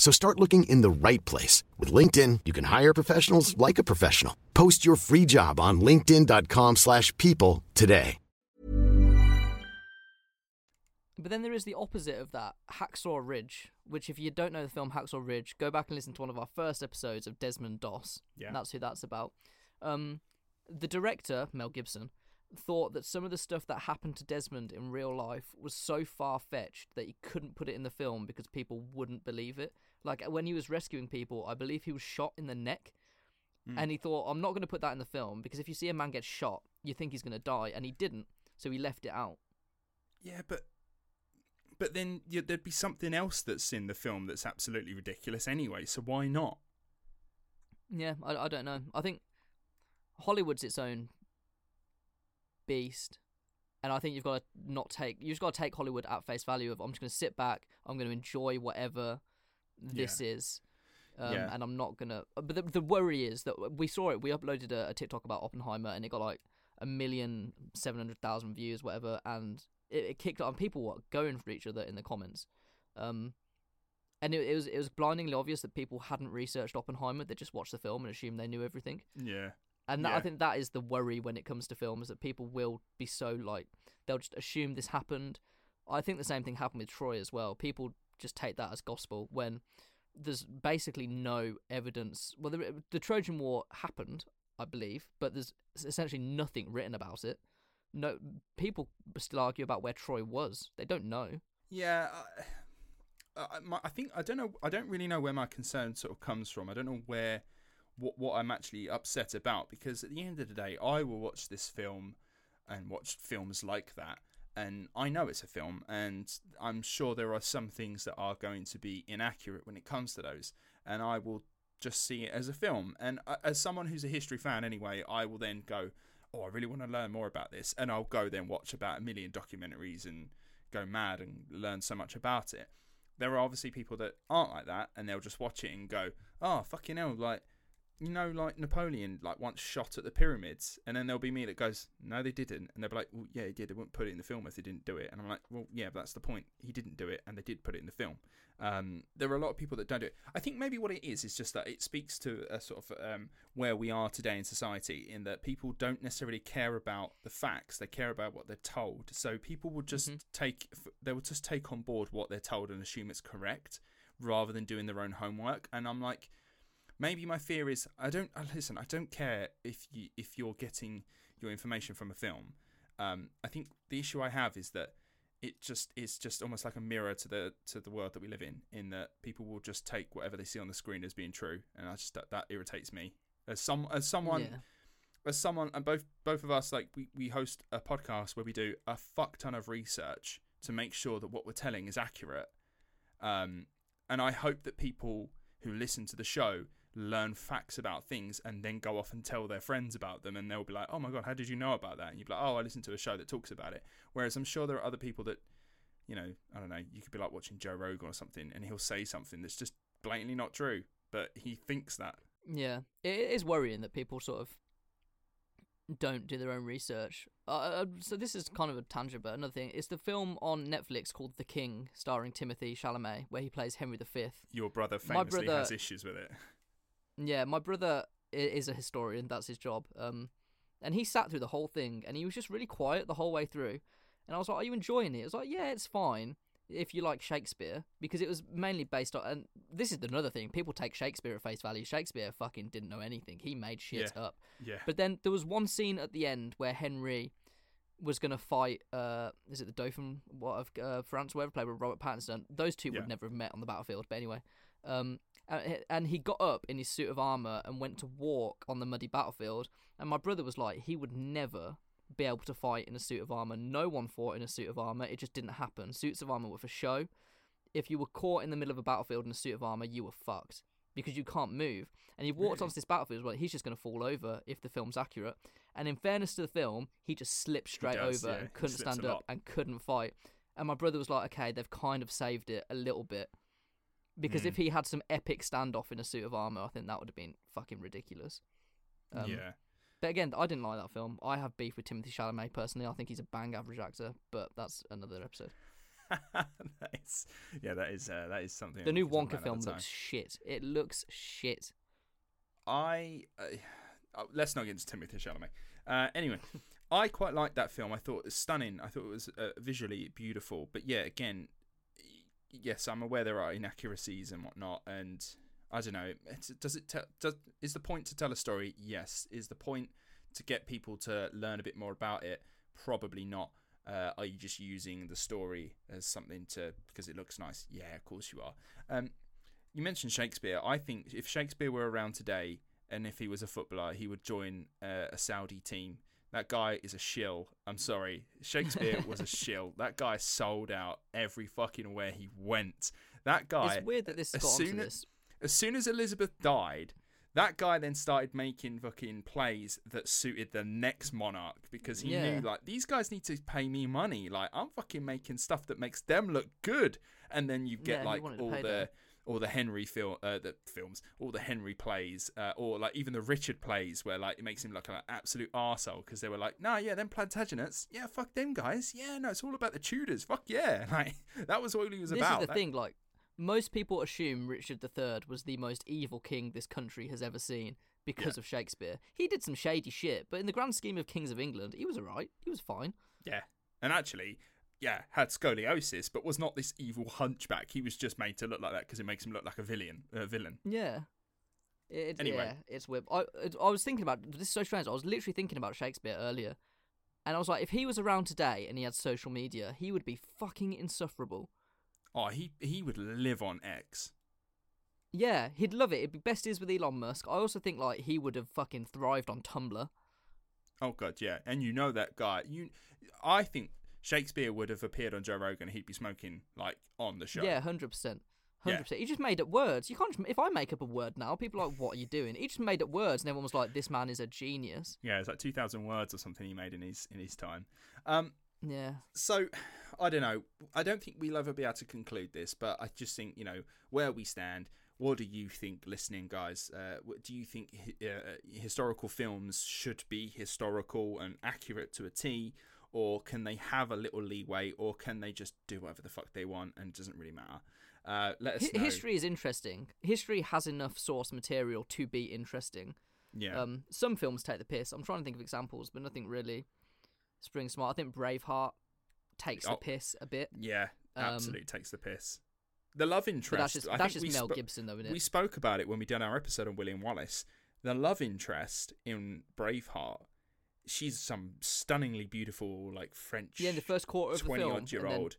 Speaker 3: So start looking in the right place. With LinkedIn, you can hire professionals like a professional. Post your free job on linkedin.com slash people today.
Speaker 2: But then there is the opposite of that, Hacksaw Ridge, which if you don't know the film Hacksaw Ridge, go back and listen to one of our first episodes of Desmond Doss. Yeah. That's who that's about. Um, the director, Mel Gibson, thought that some of the stuff that happened to Desmond in real life was so far fetched that he couldn't put it in the film because people wouldn't believe it. Like when he was rescuing people, I believe he was shot in the neck. Mm. And he thought, I'm not going to put that in the film because if you see a man get shot, you think he's going to die. And he didn't. So he left it out.
Speaker 1: Yeah, but but then yeah, there'd be something else that's in the film that's absolutely ridiculous anyway. So why not?
Speaker 2: Yeah, I, I don't know. I think Hollywood's its own beast, and I think you've got to not take you've just got to take Hollywood at face value. Of I'm just going to sit back. I'm going to enjoy whatever this yeah. is. Um, yeah. And I'm not gonna. But the, the worry is that we saw it. We uploaded a, a TikTok about Oppenheimer, and it got like a million seven hundred thousand views, whatever. And it, it kicked on people were going for each other in the comments. Um, and it, it, was it was blindingly obvious that people hadn't researched Oppenheimer; they just watched the film and assumed they knew everything.
Speaker 1: Yeah,
Speaker 2: and
Speaker 1: that,
Speaker 2: yeah. I think that is the worry when it comes to films that people will be so like they'll just assume this happened. I think the same thing happened with Troy as well. People just take that as gospel when there's basically no evidence. Well, the, the Trojan War happened, I believe, but there's essentially nothing written about it no people still argue about where Troy was. They don't know.
Speaker 1: Yeah, I, I, my, I think I don't know. I don't really know where my concern sort of comes from. I don't know where what what I'm actually upset about because at the end of the day, I will watch this film and watch films like that. And I know it's a film, and I'm sure there are some things that are going to be inaccurate when it comes to those. And I will just see it as a film. And uh, as someone who's a history fan anyway, I will then go, oh, I really want to learn more about this, and I'll go then watch about a million documentaries and go mad and learn so much about it. There are obviously people that aren't like that, and they'll just watch it and go, oh, fucking hell, like you know, like Napoleon, like once shot at the pyramids, and then there'll be me that goes, "No, they didn't," and they'll be like, "Well, yeah, he did. They wouldn't put it in the film if they didn't do it." And I'm like, "Well, yeah, but that's the point. He didn't do it, and they did put it in the film." Um, there are a lot of people that don't do it. I think maybe what it is is just that it speaks to a sort of um, where we are today in society, in that people don't necessarily care about the facts; they care about what they're told. So people will just
Speaker 2: Mm-hmm.
Speaker 1: take, they will just take on board what they're told and assume it's correct, rather than doing their own homework. And I'm like maybe my fear is I don't uh, listen. I don't care if you if you're getting your information from a film. Um, I think the issue I have is that it just is just almost like a mirror to the to the world that we live in. In that people will just take whatever they see on the screen as being true, and I just that, that irritates me. As some as someone
Speaker 2: Yeah.
Speaker 1: as someone and both both of us like we, we host a podcast where we do a fuck ton of research to make sure that what we're telling is accurate um, and i hope that people who listen to the show learn facts about things and then go off and tell their friends about them and they'll be like oh my god how did you know about that and you'd be like oh i listened to a show that talks about it whereas i'm sure there are other people that you know i don't know you could be like watching joe rogan or something and he'll say something that's just blatantly not true but he thinks that
Speaker 2: Yeah, it is worrying that people sort of don't do their own research. Uh, Uh, so this is kind of a tangent, but another thing. It's the film on Netflix called The King, starring Timothy Chalamet, where he plays Henry V.
Speaker 1: your brother
Speaker 2: My
Speaker 1: famously
Speaker 2: brother-
Speaker 1: has issues with it
Speaker 2: Yeah, my brother is a historian. That's his job. Um, and he sat through the whole thing, and he was just really quiet the whole way through. And I was like, "Are you enjoying it?" It was like, "Yeah, it's fine if you like Shakespeare," because it was mainly based on. And this is another thing: people take Shakespeare at face value. Shakespeare fucking didn't know anything. He made shit
Speaker 1: Yeah.
Speaker 2: up.
Speaker 1: yeah
Speaker 2: But then there was one scene at the end where Henry was gonna fight. Uh, is it the Dauphin what of uh, France? Whoever played with Robert Pattinson. Those two
Speaker 1: Yeah.
Speaker 2: would never have met on the battlefield. But anyway, um, and, he got up in his suit of armor and went to walk on the muddy battlefield. And my brother was like, he would never be able to fight in a suit of armor. No one fought in a suit of armor. It just didn't happen. Suits of armor were for show. If you were caught in the middle of a battlefield in a suit of armor, you were fucked because you can't move. And he walked onto this battlefield, well, he's just going to fall over if the film's accurate. And in fairness to the film, he just slipped straight
Speaker 1: does,
Speaker 2: over
Speaker 1: yeah.
Speaker 2: and couldn't stand up and couldn't fight. And my brother was like, okay, they've kind of saved it a little bit. Because
Speaker 1: Hmm.
Speaker 2: if he had some epic standoff in a suit of armor, I think that would have been fucking ridiculous. Um,
Speaker 1: yeah
Speaker 2: But again, I didn't like that film. I have beef with Timothy Chalamet personally. I think he's a bang average actor, but that's another episode.
Speaker 1: that is, yeah, that is uh, that is something.
Speaker 2: The new Wonka film looks shit. It looks shit.
Speaker 1: I uh, oh, let's not get into Timothy Chalamet. Uh, anyway, I quite liked that film. I thought it was stunning. I thought it was uh, visually beautiful. But yeah, again, yes, I'm aware there are inaccuracies and whatnot, and I don't know. Does it tell? Does is the point to tell a story? Yes. Is the point to get people to learn a bit more about it? Probably not. Uh, are you just using the story as something to because it looks nice? Yeah, of course you are. Um, you mentioned Shakespeare. I think if Shakespeare were around today and if he was a footballer, he would join uh, a Saudi team. That guy is a shill. I'm sorry. Shakespeare was a shill. That guy sold out every fucking where he went. That guy.
Speaker 2: It's weird that this
Speaker 1: as
Speaker 2: got onto
Speaker 1: soon as-
Speaker 2: this.
Speaker 1: As soon as Elizabeth died, that guy then started making fucking plays that suited the next monarch because he
Speaker 2: Yeah.
Speaker 1: knew like these guys need to pay me money. Like I'm fucking making stuff that makes them look good, and then you get
Speaker 2: he
Speaker 1: like all the
Speaker 2: them.
Speaker 1: All the Henry film, uh, the films, all the Henry plays, uh, or like even the Richard plays, where like it makes him look like an absolute arsehole because they were like, nah, yeah, them Plantagenets, yeah, fuck them guys, yeah, no, it's all about the Tudors, fuck yeah, like that was all he was
Speaker 2: This
Speaker 1: about.
Speaker 2: is the
Speaker 1: That-
Speaker 2: thing, like most people assume Richard III was the most evil king this country has ever seen because of Shakespeare. He did some shady shit, but in the grand scheme of kings of England, he was alright. He was fine.
Speaker 1: Yeah. And actually, yeah, had scoliosis, but was not this evil hunchback. He was just made to look like that because it makes him look like a villain. A villain.
Speaker 2: Yeah. It,
Speaker 1: Anyway.
Speaker 2: Yeah, it's weird. I, it- I was thinking about this is so strange. I was literally thinking about Shakespeare earlier, and I was like, if he was around today and he had social media, he would be fucking insufferable.
Speaker 1: Oh, he he would live on X.
Speaker 2: Yeah, he'd love it. It'd be best is with Elon Musk. I also think like he would have fucking thrived on Tumblr.
Speaker 1: Oh god, yeah. And you know that guy. You, I think Shakespeare would have appeared on Joe Rogan. He'd be smoking like on the show.
Speaker 2: Yeah, hundred percent. Hundred percent. He just made up words. You can't. Just, if I make up a word now, people are like, "What are you doing?" He just made up words, and everyone was like, "This man is a genius."
Speaker 1: Yeah, it's like two thousand words or something he made in his in his time. Um,
Speaker 2: Yeah.
Speaker 1: so I don't know. I don't think we'll ever be able to conclude this, but I just think you know where we stand. What do you think, listening guys? Uh, do you think uh, historical films should be historical and accurate to a T, or can they have a little leeway, or can they just do whatever the fuck they want and it doesn't really matter? Uh, let us know.
Speaker 2: history is interesting. History has enough source material to be interesting.
Speaker 1: yeah,
Speaker 2: Um, some films take the piss. I'm trying to think of examples, but nothing really springs smart. I think Braveheart takes
Speaker 1: Oh.
Speaker 2: the piss a bit.
Speaker 1: yeah,
Speaker 2: um,
Speaker 1: absolutely takes the piss. The love interest.
Speaker 2: That's just, that's just Mel
Speaker 1: spo-
Speaker 2: Gibson, though, isn't it?
Speaker 1: We spoke about it when we did our episode on William Wallace. The love interest in Braveheart, she's some stunningly beautiful, like French,
Speaker 2: Yeah, in the first quarter of
Speaker 1: twenty
Speaker 2: film,
Speaker 1: odd year
Speaker 2: and then-
Speaker 1: old,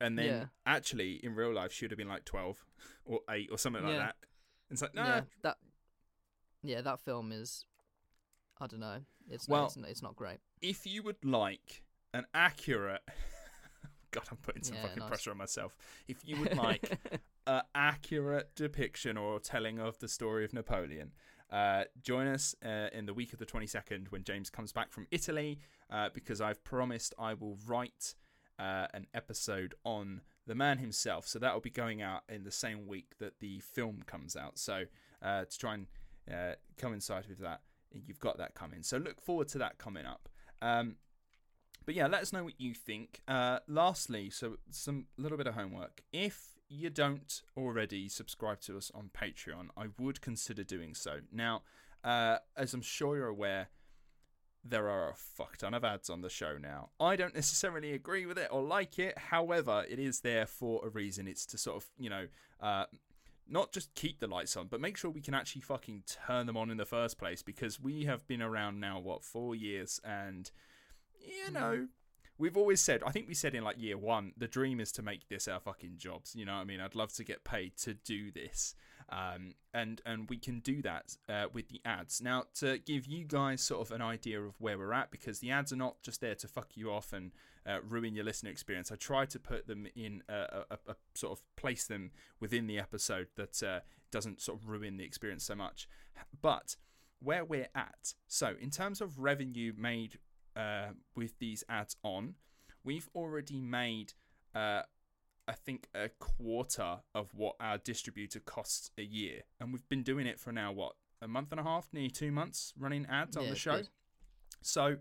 Speaker 1: and then
Speaker 2: Yeah.
Speaker 1: actually in real life she would have been like twelve or eight or something like
Speaker 2: Yeah.
Speaker 1: that. It's like nah,
Speaker 2: Yeah, that. Yeah, that film is. I don't know. It's
Speaker 1: Well-
Speaker 2: not, it's, not- it's not great.
Speaker 1: if you would like an accurate God, I'm putting some
Speaker 2: Yeah,
Speaker 1: fucking
Speaker 2: nice.
Speaker 1: pressure on myself. If you would like an accurate depiction or telling of the story of Napoleon, uh, join us uh, in the week of the 22nd when James comes back from Italy, uh, because I've promised I will write uh, an episode on the man himself. So that will be going out in the same week that the film comes out. So uh, to try and uh, coincide with that, you've got that coming. So look forward to that coming up. Um, but yeah, let us know what you think. Lastly, so some little bit of homework. If you don't already subscribe to us on Patreon, I would consider doing so. Now, uh, as I'm sure you're aware, there are a fuck ton of ads on the show now. I don't necessarily agree with it or like it. However, it is there for a reason. It's to sort of, you know, uh, not just keep the lights on, but make sure we can actually fucking turn them on in the first place because we have been around now, what, four years and you know, we've always said, I think we said in like year one, the dream is to make this our fucking jobs. You know what I mean? I'd love to get paid to do this. Um, and, and we can do that uh, with the ads. Now, to give you guys sort of an idea of where we're at, because the ads are not just there to fuck you off and uh, ruin your listener experience, I try to put them in a, a, a sort of place them within the episode that uh, doesn't sort of ruin the experience so much. But where we're at, so in terms of revenue made uh, with these ads on, we've already made, uh, I think, a quarter of what our distributor costs a year, and we've been doing it for now what a month and a half, nearly two months, running ads on the show.
Speaker 2: good.
Speaker 1: So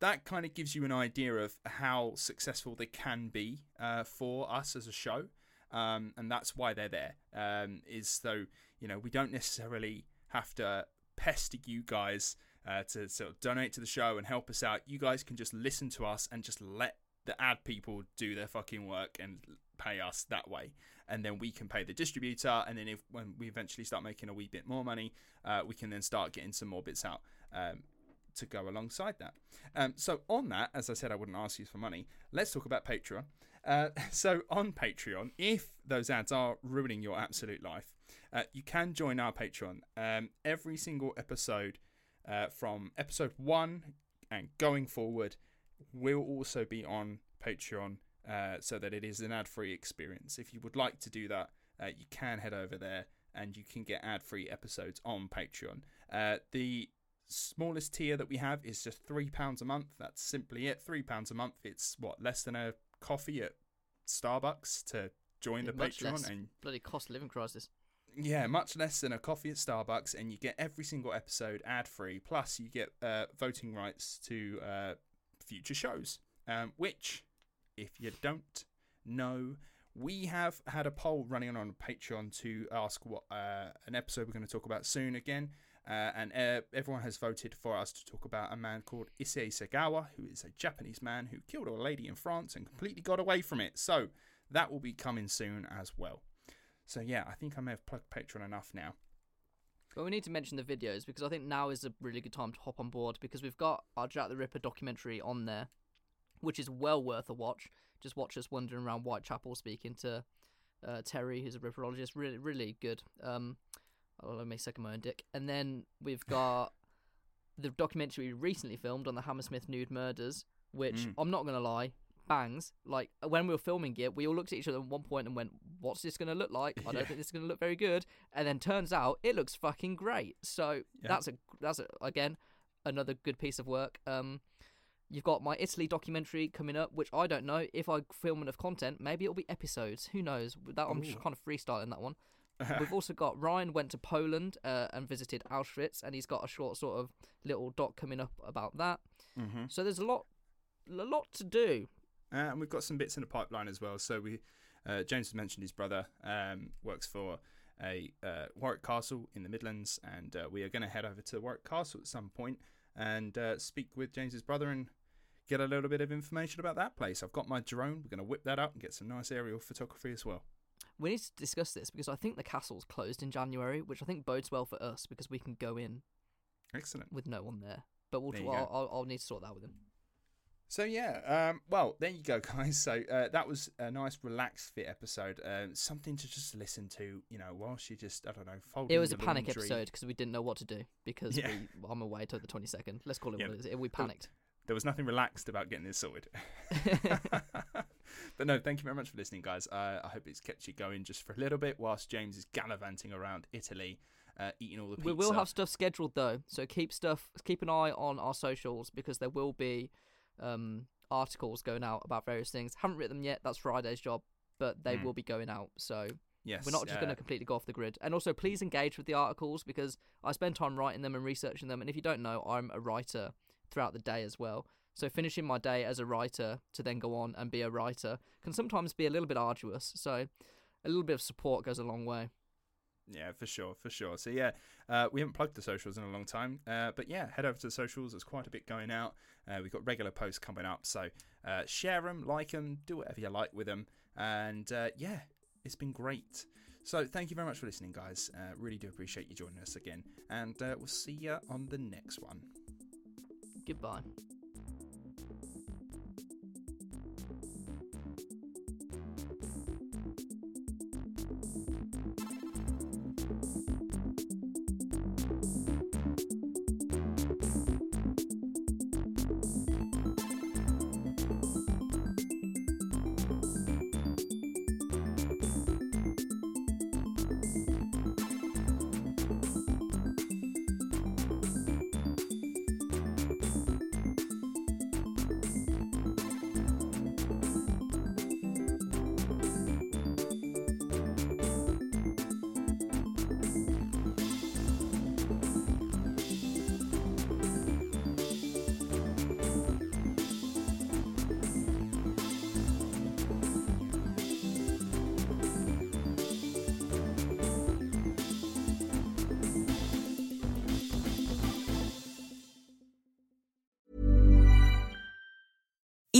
Speaker 1: that kind of gives you an idea of how successful they can be uh, for us as a show. Um, and that's why they're there. Um, is so you know we don't necessarily have to pester you guys uh, to sort of donate to the show and help us out. You guys can just listen to us and just let the ad people do their fucking work and pay us that way, and then we can pay the distributor. And then if when we eventually start making a wee bit more money, uh, we can then start getting some more bits out. Um, to go alongside that. Um, so on that, as I said, I wouldn't ask you for money. Let's talk about Patreon. Uh, so on Patreon, if those ads are ruining your absolute life, uh, you can join our Patreon. Um, every single episode uh, from episode one and going forward will also be on Patreon. Uh, so that it is an ad-free experience. If you would like to do that, uh, you can head over there and you can get ad-free episodes on Patreon. Uh, the smallest tier that we have is just three pounds a month. That's simply it. Three pounds a month. It's what less than a coffee at Starbucks to join the
Speaker 2: Much
Speaker 1: Patreon, and
Speaker 2: bloody cost of living crisis.
Speaker 1: Yeah, much less than a coffee at Starbucks, and you get every single episode ad free. Plus, you get uh, voting rights to uh, future shows, um, which, if you don't know, we have had a poll running on Patreon to ask what uh, an episode we're going to talk about soon again. Uh, and uh, everyone has voted for us to talk about a man called Issei Sagawa, who is a Japanese man who killed a lady in France and completely got away from it. So that will be coming soon as well. So yeah, I think I may have plugged Patreon enough now.
Speaker 2: But we need to mention the videos because I think now is a really good time to hop on board because we've got our Jack the Ripper documentary on there, which is well worth a watch. Just watch us wandering around Whitechapel speaking to uh, Terry, who's a ripperologist. Really, really good. Um, oh, let me second my own dick. And then we've got the documentary we recently filmed on the Hammersmith nude murders, which
Speaker 1: Mm.
Speaker 2: I'm not gonna lie, bangs. Like when we were filming it, we all looked at each other at one point and went, "What's this going to look like? I don't
Speaker 1: Yeah.
Speaker 2: think this is going to look very good." And then turns out it looks fucking great. So
Speaker 1: Yeah.
Speaker 2: that's a that's a, again another good piece of work. Um, you've got my Italy documentary coming up, which I don't know if I film enough content. Maybe it'll be episodes. Who knows? That I'm just kind of freestyling that one. We've also got Ryan went to Poland uh, and visited Auschwitz, and he's got a short sort of little doc coming up about that.
Speaker 1: Mhm.
Speaker 2: So there's a lot, a lot to do.
Speaker 1: Uh, and we've got some bits in the pipeline as well. So we, uh, James has mentioned his brother um, works for a uh, Warwick Castle in the Midlands, and uh, we are going to head over to Warwick Castle at some point and uh, speak with James's brother and get a little bit of information about that place. I've got my drone. We're going to whip that up and get some nice aerial photography as well.
Speaker 2: We need to discuss this because I think the castle's closed in January, which I think bodes well for us because we can go in
Speaker 1: Excellent.
Speaker 2: with no one there. But we'll,
Speaker 1: There
Speaker 2: I'll. I'll, I'll need to sort that with him.
Speaker 1: So yeah, um, well there you go, guys. So uh, that was a nice, relaxed, fit episode. Um, something to just listen to, you know, whilst you just I don't know, folding
Speaker 2: It was a panic
Speaker 1: laundry.
Speaker 2: episode because we didn't know what to do because
Speaker 1: Yeah.
Speaker 2: we, I'm away till the 22nd. Let's call it
Speaker 1: Yeah.
Speaker 2: what it is. We panicked.
Speaker 1: There was nothing relaxed about getting this sorted. but no, thank you very much for listening, guys. Uh, I hope it's kept you going just for a little bit whilst James is gallivanting around Italy, uh, eating all the pizza.
Speaker 2: We will have stuff scheduled though, so keep stuff, keep an eye on our socials because there will be um, articles going out about various things. Haven't written them yet. That's Friday's job, but they
Speaker 1: Mm.
Speaker 2: will be going out. So
Speaker 1: Yes,
Speaker 2: we're not just going
Speaker 1: uh,
Speaker 2: to completely go off the grid. And also, please engage with the articles because I spend time writing them and researching them. And if you don't know, I'm a writer throughout the day as well. So finishing my day as a writer to then go on and be a writer can sometimes be a little bit arduous. So a little bit of support goes a long way.
Speaker 1: Yeah, for sure, for sure. So yeah, uh, we haven't plugged the socials in a long time, uh, but yeah, head over to the socials. There's quite a bit going out. Uh, we've got regular posts coming up, so uh, share them, like them, do whatever you like with them, and uh, yeah, it's been great. So thank you very much for listening, guys. Uh, really do appreciate you joining us again, and we'll see you on the next one.
Speaker 2: Goodbye.